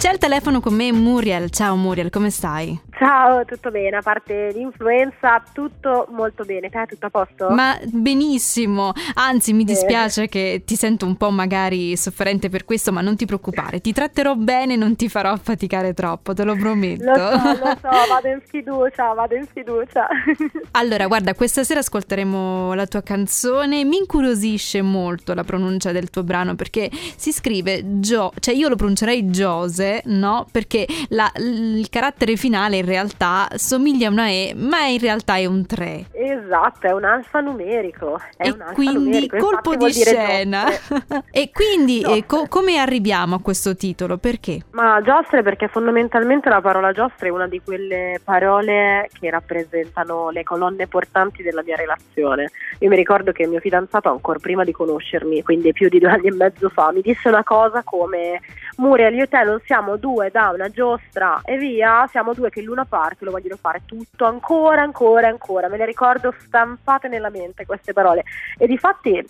C'è al telefono con me Muriel. Ciao Muriel, come stai? Ciao, tutto bene, a parte l'influenza, tutto molto bene. Te tutto a posto? Ma benissimo, anzi mi dispiace eh. che ti sento un po' magari sofferente per questo, ma non ti preoccupare, ti tratterò bene, non ti farò affaticare troppo, te lo prometto. Lo so, lo so, vado in fiducia, vado in fiducia. allora, guarda, questa sera ascolteremo la tua canzone, mi incuriosisce molto la pronuncia del tuo brano perché si scrive Gio, cioè io lo pronuncerei Giose, no? Perché la, il carattere finale in realtà somiglia a una E, ma in realtà è un 3. Esatto, è un alfanumerico. È e un quindi colpo di scena. e quindi eh, co- come arriviamo a questo titolo? Perché? Ma giostre perché fondamentalmente la parola giostre è una di quelle parole che rappresentano le colonne portanti della mia relazione. Io mi ricordo che il mio fidanzato ancora prima di conoscermi, quindi più di due anni e mezzo fa, mi disse una cosa come Muriel, io e te non siamo due da una giostra e via, siamo due che l'una una parte lo vogliono fare tutto ancora, ancora, ancora. Me le ricordo stampate nella mente queste parole. E di fatti,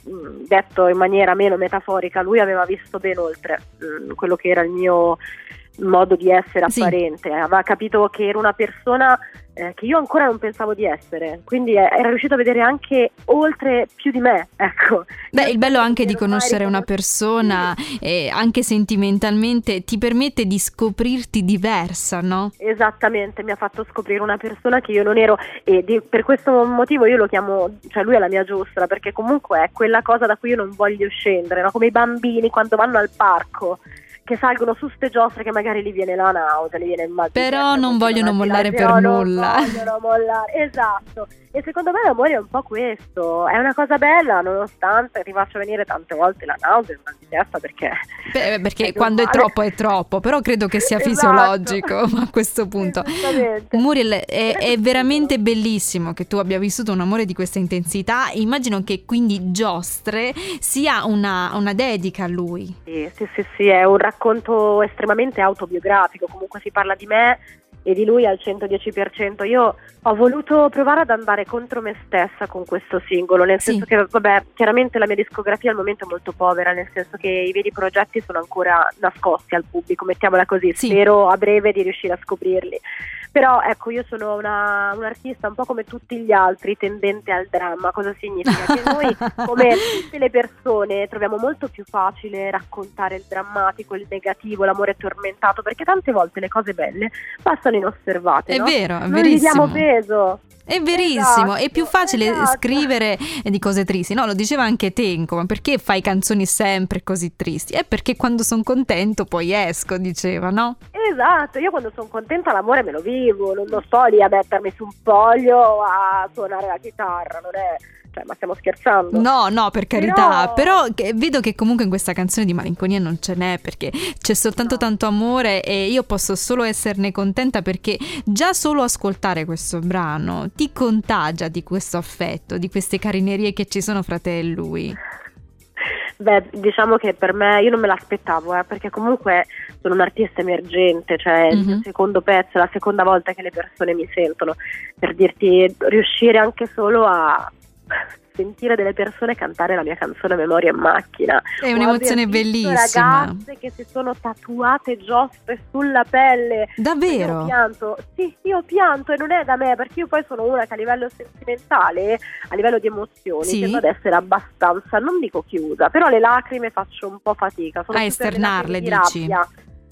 detto in maniera meno metaforica, lui aveva visto ben oltre mh, quello che era il mio modo di essere apparente, sì. aveva capito che era una persona eh, che io ancora non pensavo di essere, quindi eh, era riuscito a vedere anche oltre più di me, ecco. Beh, il bello anche di conoscere una persona, eh, anche sentimentalmente, ti permette di scoprirti diversa, no? Esattamente, mi ha fatto scoprire una persona che io non ero e di, per questo motivo io lo chiamo, cioè lui è la mia giostra, perché comunque è quella cosa da cui io non voglio scendere, no? come i bambini quando vanno al parco che salgono su ste giostre che magari gli viene la nausea, gli viene il mal Però non vogliono mollare per nulla. Vogliono mollare, esatto. E secondo me l'amore è un po' questo, è una cosa bella nonostante ti faccia venire tante volte la nausea e di testa perché... Beh, perché è quando normale. è troppo è troppo, però credo che sia esatto. fisiologico a questo punto. Muriel, è, è, veramente bellissimo che tu abbia vissuto un amore di questa intensità, immagino che quindi Giostre sia una, una dedica a lui. Sì, sì, sì, sì, è un racconto estremamente autobiografico, comunque si parla di me e di lui al 110%. Io ho voluto provare ad andare contro me stessa con questo singolo, nel sì. senso che, vabbè, chiaramente la mia discografia al momento è molto povera, nel senso che i veri progetti sono ancora nascosti al pubblico, mettiamola così, sì. spero a breve di riuscire a scoprirli. Però ecco, io sono una, un artista un po' come tutti gli altri, tendente al dramma. Cosa significa? che noi, come tutte le persone, troviamo molto più facile raccontare il drammatico, il negativo, l'amore tormentato, perché tante volte le cose belle passano inosservate. È no? vero, è non verissimo. Non diamo peso. È verissimo, esatto, è più facile esatto. scrivere di cose tristi. No, lo diceva anche Tenco, ma perché fai canzoni sempre così tristi? È perché quando sono contento poi esco, diceva, no? Esatto, io quando sono contenta l'amore me lo vivo, non, non sto lì a mettermi su un foglio a suonare la chitarra, non è cioè, ma stiamo scherzando? No, no, per carità. Però, però che, vedo che comunque in questa canzone di malinconia non ce n'è perché c'è soltanto no. tanto amore e io posso solo esserne contenta perché già solo ascoltare questo brano ti contagia di questo affetto, di queste carinerie che ci sono fra te e lui. Beh, diciamo che per me io non me l'aspettavo, eh, perché comunque sono un artista emergente, cioè mm-hmm. il mhm. secondo pezzo, è la seconda volta che le persone mi sentono, per dirti riuscire anche solo a sentire delle persone cantare la mia canzone a memoria in macchina. È un'emozione bellissima. Ragazze che si sono tatuate giostre sulla pelle. Davvero? Io pianto. Sì, io pianto e non è da me perché io poi sono una che a livello sentimentale, a livello di emozioni, sì? tendo ad essere abbastanza, non dico chiusa, però le lacrime faccio un po' fatica. Sono a esternarle, dici? Rabbia.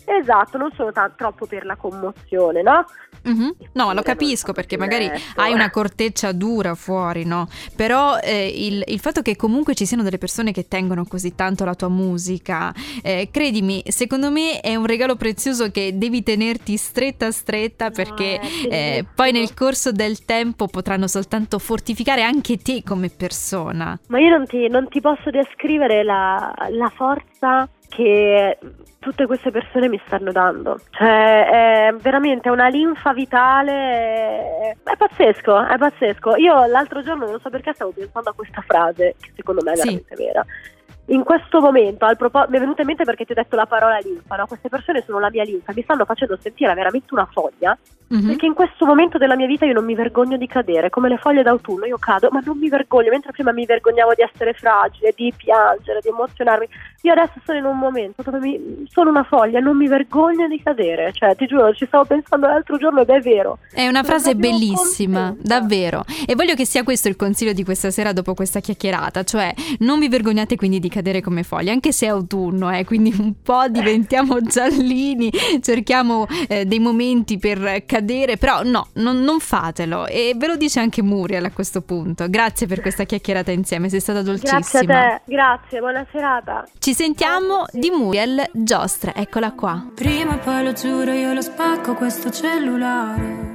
Esatto, non sono t- troppo per la commozione, no? Mm-hmm. No, lo capisco perché magari hai una corteccia dura fuori, no? Però eh, il, il, fatto che comunque ci siano delle persone che tengono così tanto la tua musica, eh, credimi, secondo me è un regalo prezioso che devi tenerti stretta stretta perché eh, poi nel corso del tempo potranno soltanto fortificare anche te come persona. Ma io non ti, non ti posso descrivere la, la forza che tutte queste persone mi stanno dando. Cioè, è veramente una linfa vitale. È pazzesco, è pazzesco. Io l'altro giorno, non so perché, stavo pensando a questa frase, che secondo me è veramente sì. vera. In questo momento, al proposito, mi è venuta in mente perché ti ho detto la parola linfa, no? queste persone sono la mia linfa, mi stanno facendo sentire veramente una foglia, mm-hmm. perché in questo momento della mia vita io non mi vergogno di cadere, come le foglie d'autunno, io cado, ma non mi vergogno, mentre prima mi vergognavo di essere fragile, di piangere, di emozionarmi, io adesso sono in un momento dove mi, sono una foglia, non mi vergogno di cadere, cioè ti giuro, ci stavo pensando l'altro giorno ed è vero. È una sono frase bellissima, contenta. davvero, e voglio che sia questo il consiglio di questa sera dopo questa chiacchierata, cioè non vi vergognate quindi di cadere come foglie, anche se è autunno, eh, quindi un po' diventiamo giallini, cerchiamo eh, dei momenti per cadere, però no, non, non, fatelo. E ve lo dice anche Muriel a questo punto. Grazie per questa chiacchierata insieme, sei stata dolcissima. Grazie a te, grazie, buona serata. Ci sentiamo grazie. di Muriel Giostra, eccola qua. Prima poi lo giuro, io lo spacco questo cellulare